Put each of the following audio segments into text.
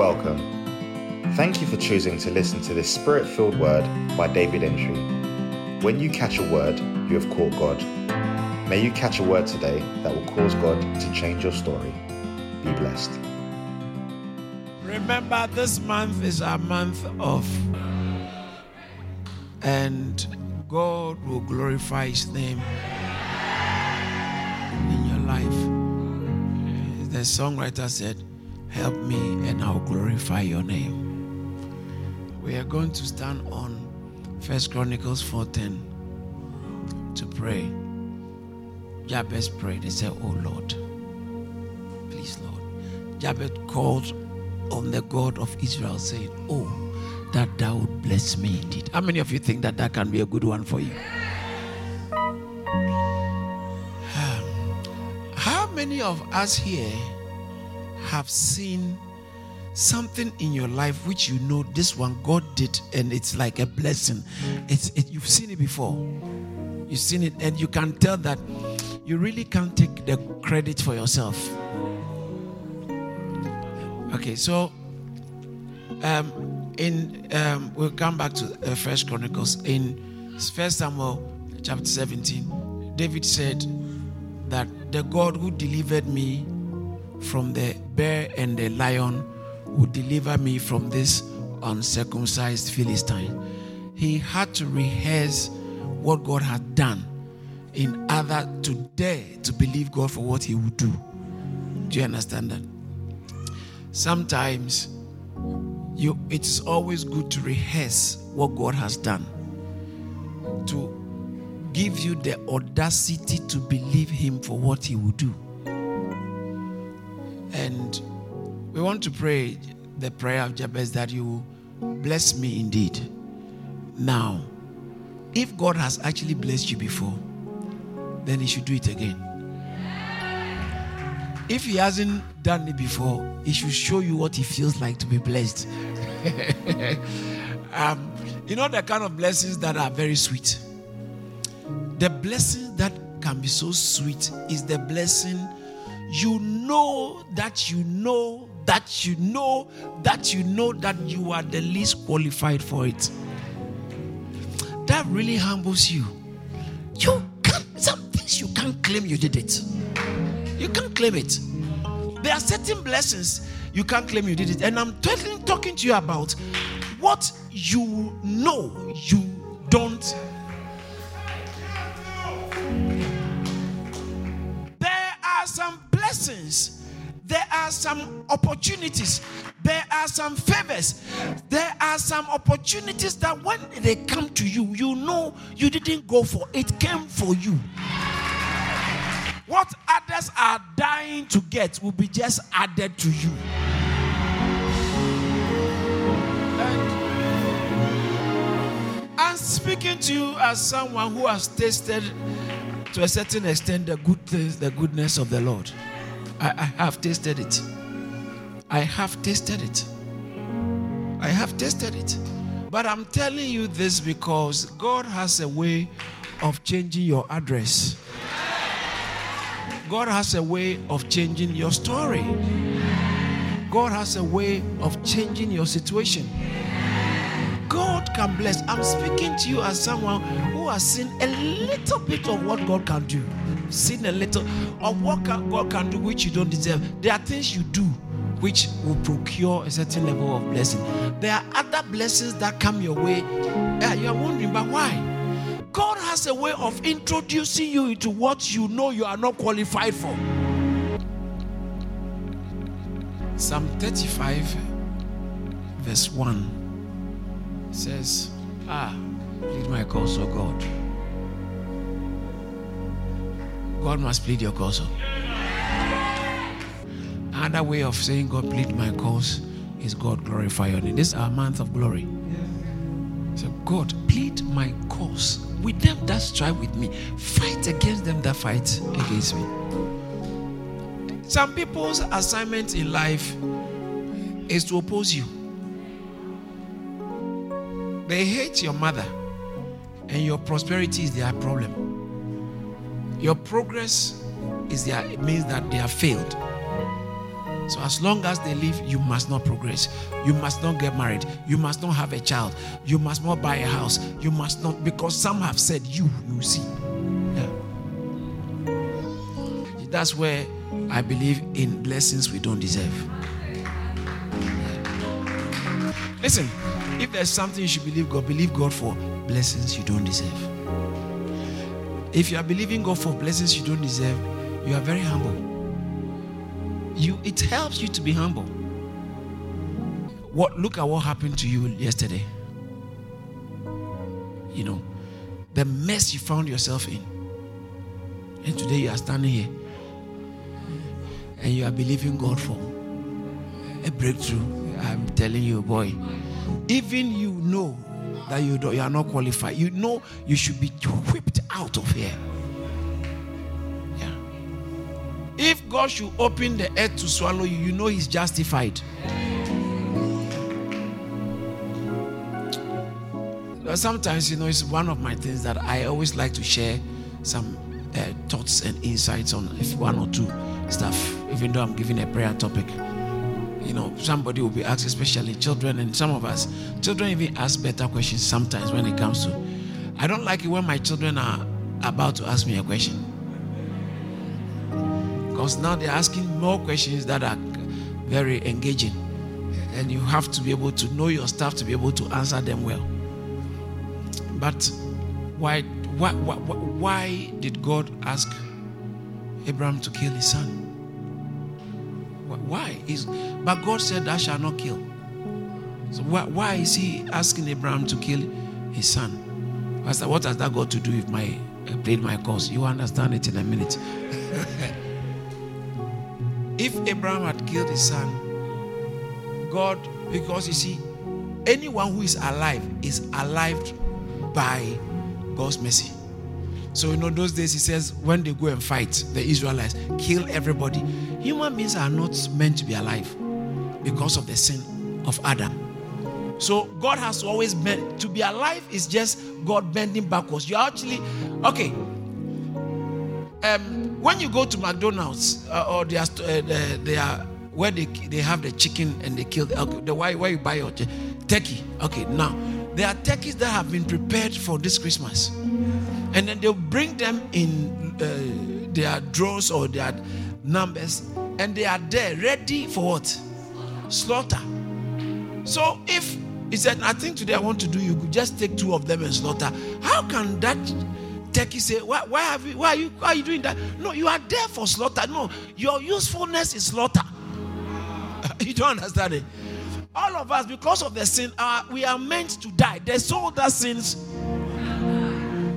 Welcome. Thank you for choosing to listen to this spirit filled word by David Entry. When you catch a word, you have caught God. May you catch a word today that will cause God to change your story. Be blessed. Remember, this month is our month of, and God will glorify His name in your life. The songwriter said, Help me and I'll glorify your name. We are going to stand on First Chronicles 4:10 to pray. Jabez prayed. He said, Oh Lord, please, Lord. Jabez called on the God of Israel, saying, Oh, that thou would bless me indeed. How many of you think that that can be a good one for you? How many of us here have seen something in your life which you know this one God did and it's like a blessing? It's it, you've seen it before. You've seen it, and you can tell that you really can't take the credit for yourself. Okay, so um, in um, we'll come back to uh, First Chronicles in First Samuel chapter 17. David said that the God who delivered me from the bear and the lion would deliver me from this uncircumcised Philistine. He had to rehearse what God had done in order to dare to believe God for what He would do. Do you understand that? Sometimes you it's always good to rehearse what God has done to give you the audacity to believe Him for what He will do. And we want to pray the prayer of Jabez that you bless me indeed. Now, if God has actually blessed you before, then He should do it again. If He hasn't done it before, He should show you what He feels like to be blessed. um, you know the kind of blessings that are very sweet. The blessing that can be so sweet is the blessing you know that you know that you know that you know that you are the least qualified for it. That really humbles you. You can't, some things you can't claim you did it. You can't claim it. There are certain blessings you can't claim you did it. And I'm talking, talking to you about what you know you don't there are some blessings, there are some opportunities, there are some favors, there are some opportunities that when they come to you, you know you didn't go for it, came for you. What others are dying to get will be just added to you. And I'm speaking to you as someone who has tasted to a certain extent the good the goodness of the Lord. I, I have tasted it. I have tasted it. I have tasted it. But I'm telling you this because God has a way of changing your address. God has a way of changing your story. God has a way of changing your situation. God can bless. I'm speaking to you as someone who has seen a little bit of what God can do. Seen a little of what God can do which you don't deserve. There are things you do which will procure a certain level of blessing. There are other blessings that come your way. Uh, you are wondering, but why? God has a way of introducing you into what you know you are not qualified for. Psalm 35, verse 1 says, Ah, plead my cause, O God. God must plead your cause. Oh. Another way of saying God plead my cause is God glorify your name. This is our month of glory. So God plead my cause with them that strive with me. Fight against them that fight against me. Some people's assignment in life is to oppose you. They hate your mother, and your prosperity is their problem. Your progress is their it means that they have failed. So as long as they live, you must not progress. You must not get married. You must not have a child. You must not buy a house. You must not because some have said you, you see. Yeah. That's where I believe in blessings we don't deserve. Yeah. Listen, if there's something you should believe God, believe God for blessings you don't deserve. If you are believing God for blessings you don't deserve, you are very humble you it helps you to be humble. What look at what happened to you yesterday. You know, the mess you found yourself in. And today you are standing here and you are believing God for a breakthrough. I'm telling you, boy, even you know that you, you are not qualified. You know you should be whipped out of here. Yeah. If God should open the earth to swallow you, you know He's justified. Sometimes, you know, it's one of my things that I always like to share some uh, thoughts and insights on if one or two stuff, even though I'm giving a prayer topic. You know, somebody will be asked, especially children, and some of us, children even ask better questions sometimes when it comes to. I don't like it when my children are about to ask me a question. Because now they're asking more questions that are very engaging. And you have to be able to know your stuff to be able to answer them well. But why, why, why, why did God ask Abraham to kill his son? Why? Is, but God said, "I shall not kill. So why, why is he asking Abraham to kill his son? What has that got to do with my I played my course? You understand it in a minute. If Abraham had killed his son, God, because you see, anyone who is alive is alive by God's mercy. So, you know, those days he says, when they go and fight the Israelites, kill everybody. Human beings are not meant to be alive because of the sin of Adam. So, God has always meant to be alive is just God bending backwards. You're actually, okay, um, when you go to McDonald's uh, or they are, uh, they are where they, they have the chicken and they kill the, the why where you buy your turkey. Okay, now there are turkeys that have been prepared for this Christmas, and then they'll bring them in uh, their drones or their numbers, and they are there ready for what slaughter. So if he said, I think today I want to do, you could just take two of them and slaughter. How can that turkey say, why, why, have you, why, are you, why are you doing that? No, you are there for slaughter. No, your usefulness is slaughter. you don't understand it. All of us, because of the sin, uh, we are meant to die. The soul that sins.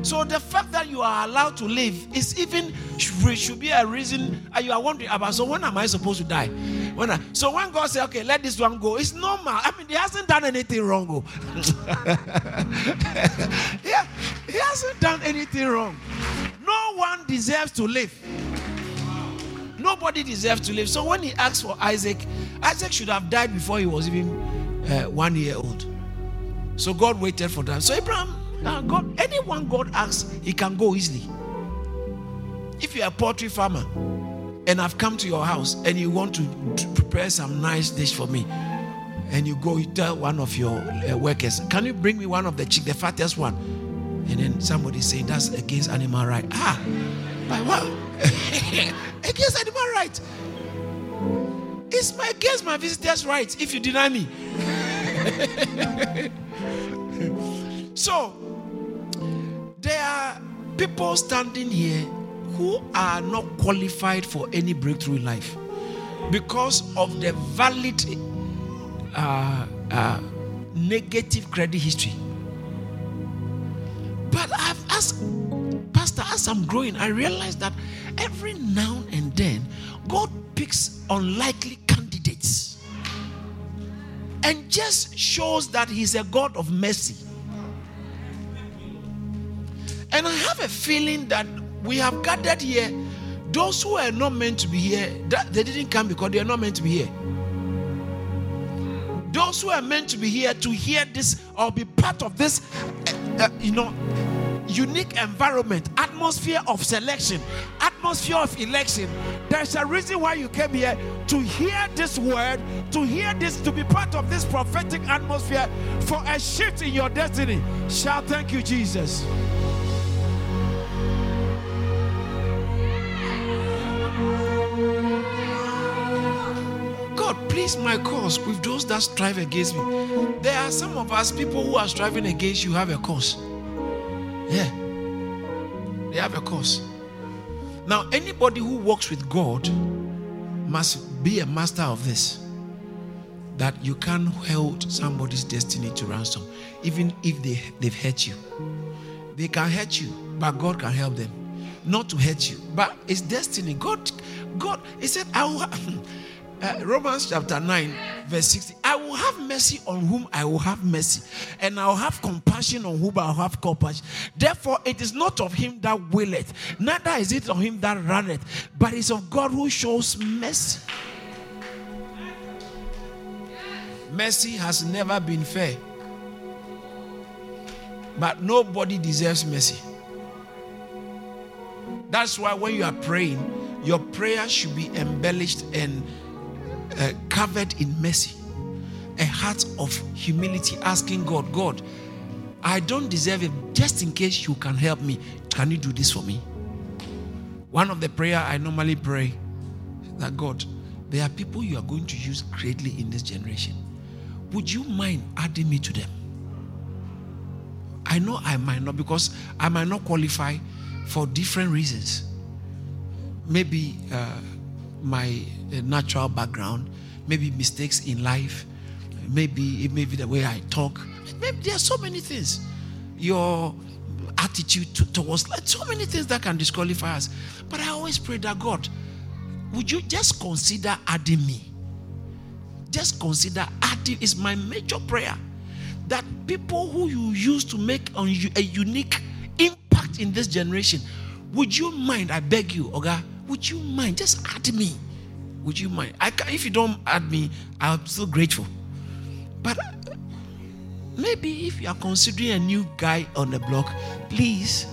So the fact that you are allowed to live is even should be a reason uh, you are wondering about. So when am I supposed to die? When I, so when God says, "Okay, let this one go," it's normal. I mean, he hasn't done anything wrong. Oh. yeah, he hasn't done anything wrong. No one deserves to live. Nobody deserves to live. So when he asked for Isaac, Isaac should have died before he was even uh, one year old. So God waited for that. So Abraham, uh, God, anyone God asks, he can go easily. If you're a poultry farmer and I've come to your house and you want to prepare some nice dish for me, and you go, you tell one of your uh, workers, Can you bring me one of the chick, the fattest one? And then somebody saying that's against animal right. Ah, but what? against animal right. It's my against my visitor's rights if you deny me. so there are people standing here who are not qualified for any breakthrough in life because of the valid uh, uh, negative credit history. But I've asked, Pastor, as I'm growing, I realize that every now and then God picks unlikely candidates and just shows that He's a God of mercy. And I have a feeling that we have gathered here. Those who are not meant to be here, that they didn't come because they are not meant to be here. Those who are meant to be here to hear this or be part of this, uh, uh, you know, unique environment, atmosphere of selection, atmosphere of election, There's a reason why you came here to hear this word, to hear this, to be part of this prophetic atmosphere for a shift in your destiny. Shall Thank you, Jesus. Please my cause with those that strive against me. There are some of us people who are striving against you have a cause. Yeah. They have a cause. Now, anybody who walks with God must be a master of this. That you can't hold somebody's destiny to ransom, even if they, they've hurt you. They can hurt you, but God can help them. Not to hurt you, but it's destiny. God, God, He said, I will. Uh, Romans chapter 9, verse 60. I will have mercy on whom I will have mercy, and I will have compassion on whom I will have compassion. Therefore, it is not of him that willeth, neither is it of him that runneth, but it's of God who shows mercy. Mercy has never been fair, but nobody deserves mercy. That's why when you are praying, your prayer should be embellished and uh, covered in mercy, a heart of humility, asking God, God, I don't deserve it. Just in case you can help me, can you do this for me? One of the prayer I normally pray that God, there are people you are going to use greatly in this generation. Would you mind adding me to them? I know I might not because I might not qualify for different reasons. Maybe uh, my uh, natural background, maybe mistakes in life, maybe it may be the way I talk. Maybe there are so many things. Your attitude to, towards like so many things that can disqualify us. But I always pray that God, would you just consider adding me? Just consider adding is my major prayer. That people who you use to make on you a unique impact in this generation, would you mind? I beg you, Oga, would you mind? Just add me. Would you mind? I can, if you don't add me, I'm so grateful. But maybe if you are considering a new guy on the block, please,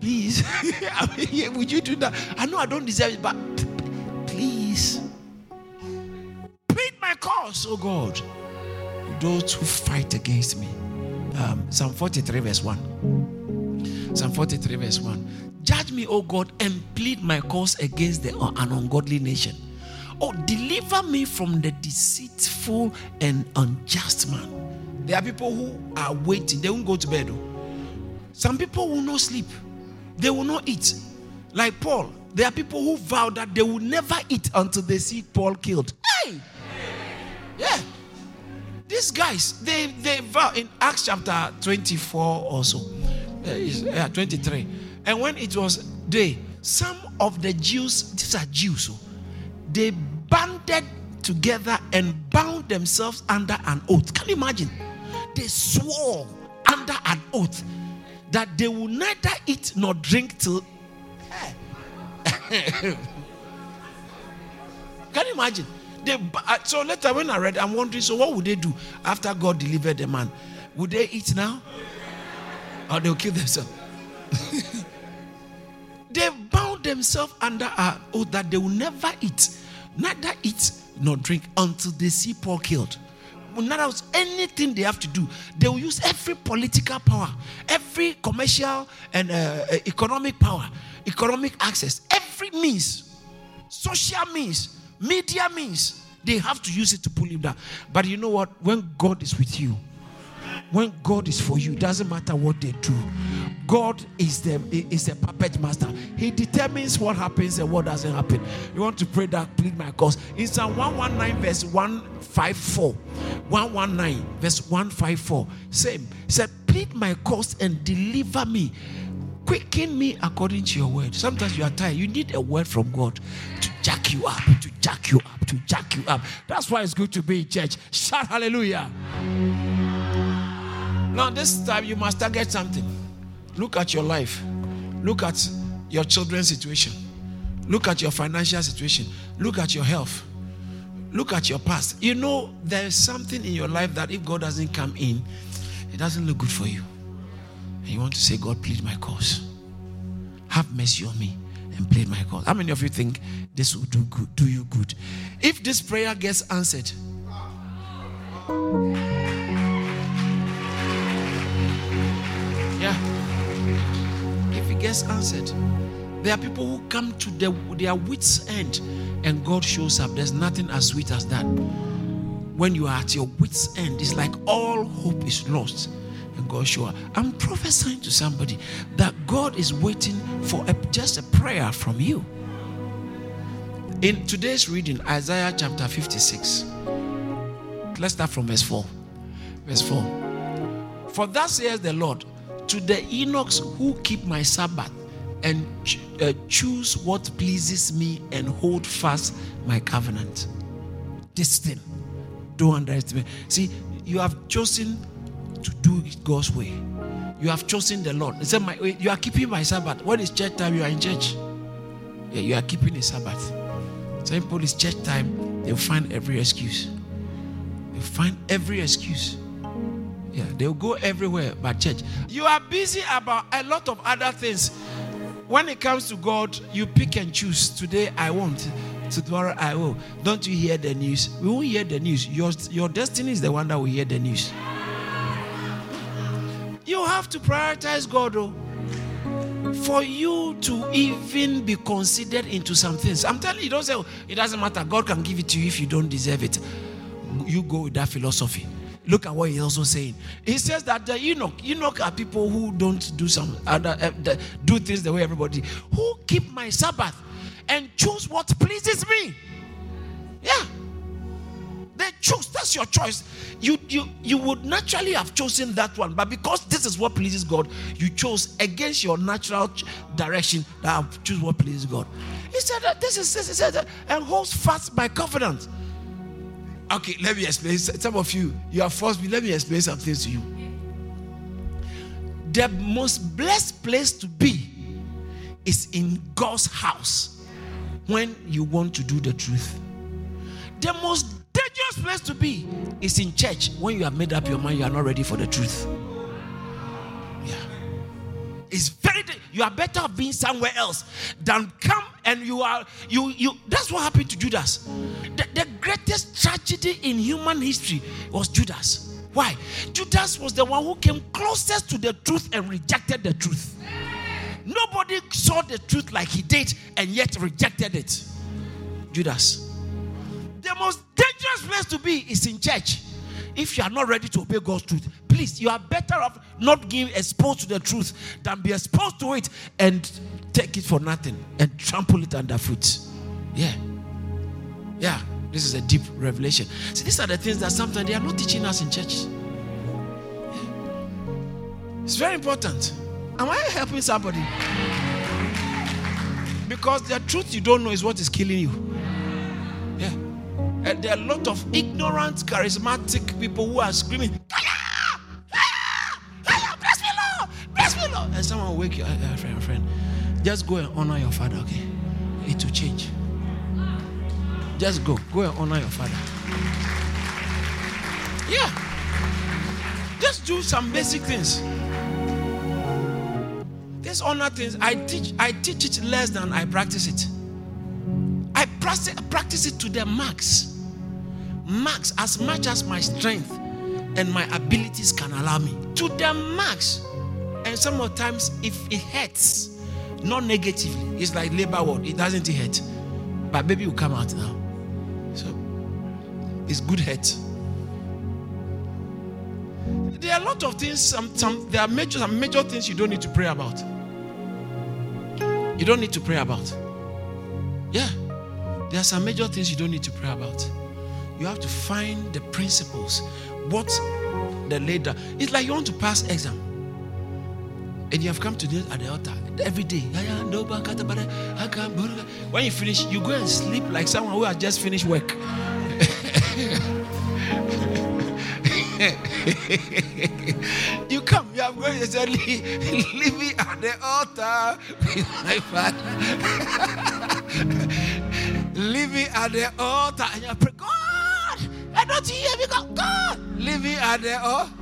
please, would you do that? I know I don't deserve it, but please, plead my cause, oh God. Those who fight against me. Um, Psalm 43, verse 1. Psalm 43, verse 1. Judge me, O God, and plead my cause against the, an ungodly nation. Oh, deliver me from the deceitful and unjust man. There are people who are waiting, they won't go to bed. Oh. Some people will not sleep, they will not eat. Like Paul, there are people who vow that they will never eat until they see Paul killed. Hey! Yeah. These guys, they, they vow in Acts chapter 24 also. Uh, yeah, 23 and when it was day, some of the Jews, these are Jews, oh, they banded together and bound themselves under an oath. Can you imagine? They swore under an oath that they will neither eat nor drink till. Can you imagine? They, uh, so later when I read, I'm wondering, so what would they do after God delivered the man? Would they eat now? Or they'll kill themselves? They bound themselves under an oath that they will never eat, neither eat nor drink until they see Paul killed. Other words, anything they have to do, they will use every political power, every commercial and uh, economic power, economic access, every means, social means, media means, they have to use it to pull him down. But you know what? When God is with you, when God is for you, it doesn't matter what they do. God is the is a puppet master. He determines what happens and what doesn't happen. You want to pray that plead my cause. In Psalm 119, verse 154. 119, verse 154. Same. Said, plead my cause and deliver me. Quicken me according to your word. Sometimes you are tired. You need a word from God to jack you up, to jack you up, to jack you up. That's why it's good to be in church. Shout hallelujah. Now, this time you must target something. Look at your life. Look at your children's situation. Look at your financial situation. Look at your health. Look at your past. You know, there is something in your life that if God doesn't come in, it doesn't look good for you. And you want to say, God, plead my cause. Have mercy on me and played my cause. How many of you think this will do good, do you good? If this prayer gets answered, gets answered, there are people who come to the, their wits' end and God shows up. There's nothing as sweet as that. When you are at your wits' end, it's like all hope is lost and God show up. I'm prophesying to somebody that God is waiting for a, just a prayer from you. In today's reading, Isaiah chapter 56, let's start from verse 4. Verse 4. For thus says the Lord, to the eunuchs who keep my Sabbath and uh, choose what pleases me and hold fast my covenant. This thing, don't underestimate. See, you have chosen to do it God's way. You have chosen the Lord. Said, my, You are keeping my Sabbath. What is church time? You are in church. Yeah, you are keeping a Sabbath. Some people is church time, they'll find every excuse. They'll find every excuse. Yeah, they'll go everywhere but church. You are busy about a lot of other things. When it comes to God, you pick and choose. Today I won't. Tomorrow I will. Don't you hear the news? We won't hear the news. Your, your destiny is the one that will hear the news. You have to prioritize God, though, for you to even be considered into some things. I'm telling you, don't say, oh, it doesn't matter. God can give it to you if you don't deserve it. You go with that philosophy. Look at what he's also saying. He says that the eunuch, eunuch are people who don't do some uh, do things the way everybody, who keep my Sabbath and choose what pleases me. Yeah. They choose. That's your choice. You you you would naturally have chosen that one, but because this is what pleases God, you chose against your natural direction that I choose what pleases God. He said that this is this. He said that and holds fast my covenant. Okay, let me explain. Some of you, you are forced me. Let me explain some things to you. The most blessed place to be is in God's house when you want to do the truth. The most dangerous place to be is in church when you have made up your mind you are not ready for the truth. Yeah. It's very you are better off being somewhere else than come and you are you you that's what happened to Judas. The, the greatest tragedy in human history was Judas. Why? Judas was the one who came closest to the truth and rejected the truth. Nobody saw the truth like he did and yet rejected it. Judas. The most dangerous place to be is in church. If you are not ready to obey God's truth, please, you are better off not being exposed to the truth than be exposed to it and take it for nothing and trample it underfoot. Yeah. Yeah. This is a deep revelation. See, these are the things that sometimes they are not teaching us in church. It's very important. Am I helping somebody? Because the truth you don't know is what is killing you. Yeah. And there are a lot of ignorant, charismatic people who are screaming, Bless me, Lord! Bless me, Lord! And someone will wake you, uh, friend, friend. Just go and honor your father, okay? It will change. Just go. Go and honor your father. Yeah. Just do some basic things. These honor things, I teach, I teach it less than I practice it. I practice, it to the max. Max, as much as my strength and my abilities can allow me. To the max. And some of times, if it hurts, not negatively, it's like labor word, it doesn't hurt. But baby will come out now. It's good hurt. There are a lot of things, some, some there are major some major things you don't need to pray about. You don't need to pray about. Yeah. There are some major things you don't need to pray about. You have to find the principles. What the leader. It's like you want to pass exam. And you have come to at the altar every day. When you finish, you go and sleep like someone who has just finished work. you come, you are going to say, Leave me at the altar with my father. Leave me at the altar. And you pray, God, I don't hear God, God, leave me at the altar.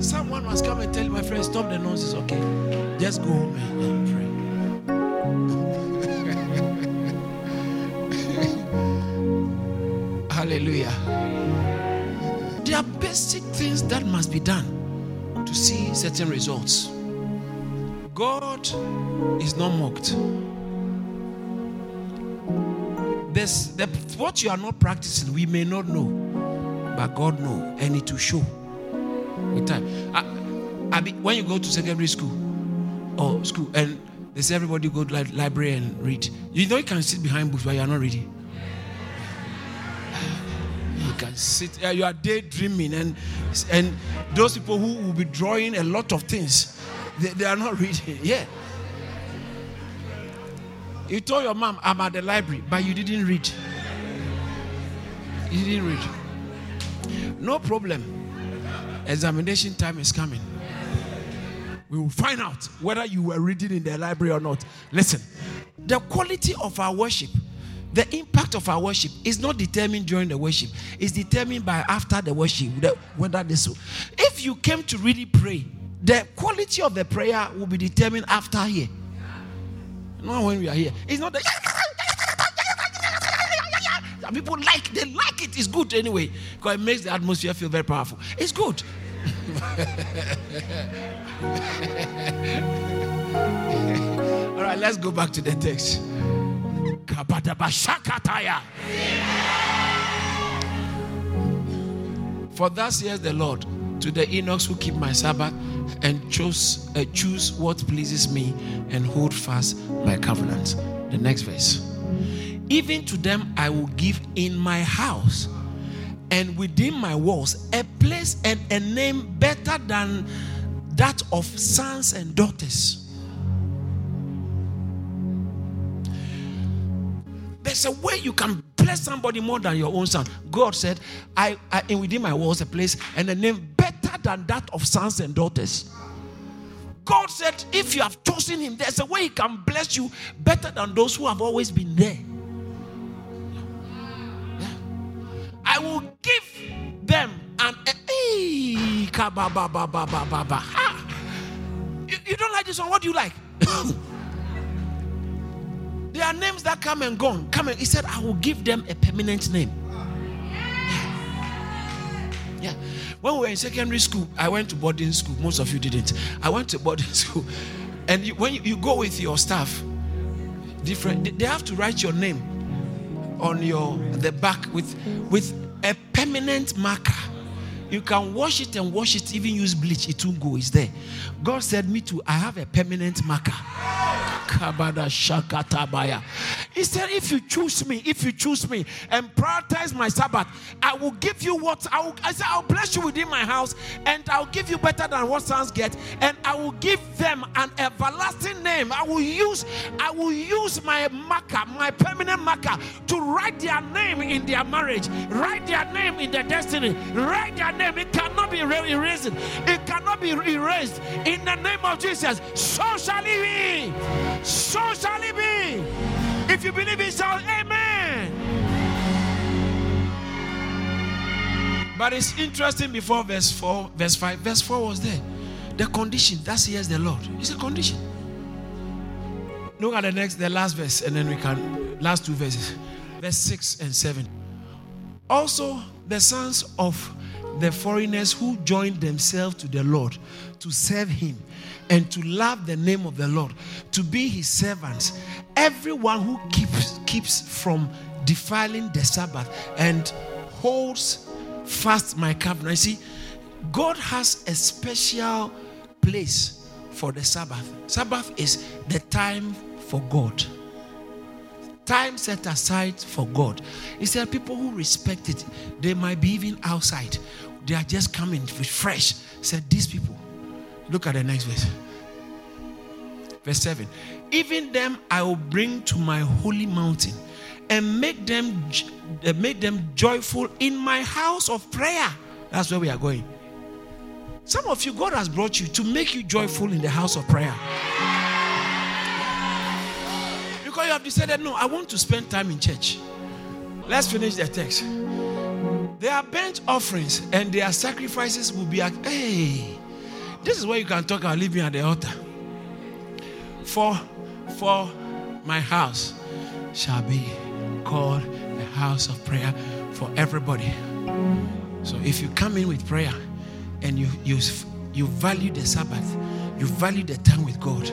Someone must come and tell my friend, stop the nonsense, okay? Just go home and pray. Hallelujah. There are basic things that must be done to see certain results. God is not mocked. The, what you are not practicing, we may not know, but God know, and it will show with time. I, I mean, when you go to secondary school or school, and they say everybody go to li- library and read, you know you can sit behind books, but you are not reading. Can sit, uh, you are daydreaming, and and those people who will be drawing a lot of things, they, they are not reading. Yeah. You told your mom, I'm at the library, but you didn't read. You didn't read. No problem. Examination time is coming. We will find out whether you were reading in the library or not. Listen, the quality of our worship, the impact of our worship is not determined during the worship. It's determined by after the worship. Whether this, if you came to really pray, the quality of the prayer will be determined after here. Not when we are here. It's not that people like they like it. It's good anyway because it makes the atmosphere feel very powerful. It's good. All right, let's go back to the text. For thus says the Lord to the eunuchs who keep my Sabbath and choose, uh, choose what pleases me and hold fast my covenant. The next verse. Even to them I will give in my house and within my walls a place and a name better than that of sons and daughters. There's a way you can bless somebody more than your own son. God said, I, I in within my walls a place and a name better than that of sons and daughters. God said, if you have chosen him, there's a way he can bless you better than those who have always been there. Yeah. I will give them an you, you don't like this one? What do you like? there are names that come and gone. Come and he said, I will give them a permanent name. Yeah. When we were in secondary school, I went to boarding school. Most of you didn't. I went to boarding school. And you, when you, you go with your staff, different, they have to write your name on your the back with with a permanent marker. You can wash it and wash it, even use bleach, it won't go. It's there. God said, Me too, I have a permanent marker. He said, If you choose me, if you choose me and prioritize my Sabbath, I will give you what I will. I said, I'll bless you within my house, and I'll give you better than what sons get, and I will give them an everlasting name. I will use, I will use my marker, my permanent marker, to write their name in their marriage, write their name in their destiny, write their name. It cannot be erased. It cannot be erased. In the name of Jesus, so shall it be. So shall it be. If you believe it, shall amen. But it's interesting before verse 4, verse 5. Verse 4 was there. The condition, that's yes, the Lord. It's a condition. Look at the next, the last verse, and then we can last two verses. Verse 6 and 7. Also, the sons of the foreigners who joined themselves to the Lord to serve him and to love the name of the Lord, to be his servants. Everyone who keeps keeps from defiling the Sabbath and holds fast my covenant. You see, God has a special place for the Sabbath. Sabbath is the time for God. Time set aside for God. He said, people who respect it, they might be even outside. They are just coming fresh. Said, these people. Look at the next verse. Verse 7. Even them I will bring to my holy mountain and make them uh, make them joyful in my house of prayer. That's where we are going. Some of you, God has brought you to make you joyful in the house of prayer. You have decided, no, I want to spend time in church. Let's finish the text. Their burnt offerings and their sacrifices will be at, hey, this is where you can talk about living at the altar. For, for my house shall be called a house of prayer for everybody. So if you come in with prayer and you you you value the Sabbath, you value the time with God,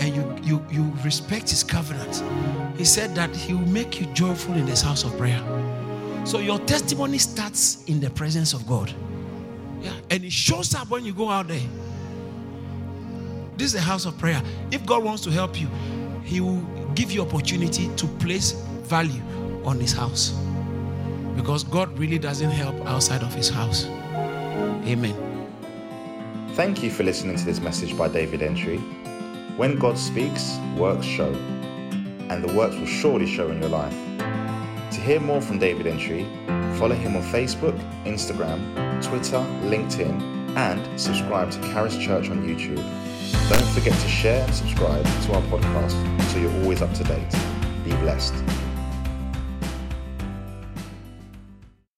and you you you respect His covenant, He said that He will make you joyful in this house of prayer. So your testimony starts in the presence of God. Yeah, and it shows up when you go out there. This is a house of prayer. If God wants to help you, He will give you opportunity to place value on His house. Because God really doesn't help outside of His house. Amen. Thank you for listening to this message by David Entry. When God speaks, works show, and the works will surely show in your life. To hear more from David Entry, follow him on Facebook, Instagram, Twitter, LinkedIn, and subscribe to Charis Church on YouTube. Don't forget to share and subscribe to our podcast so you're always up to date. Be blessed.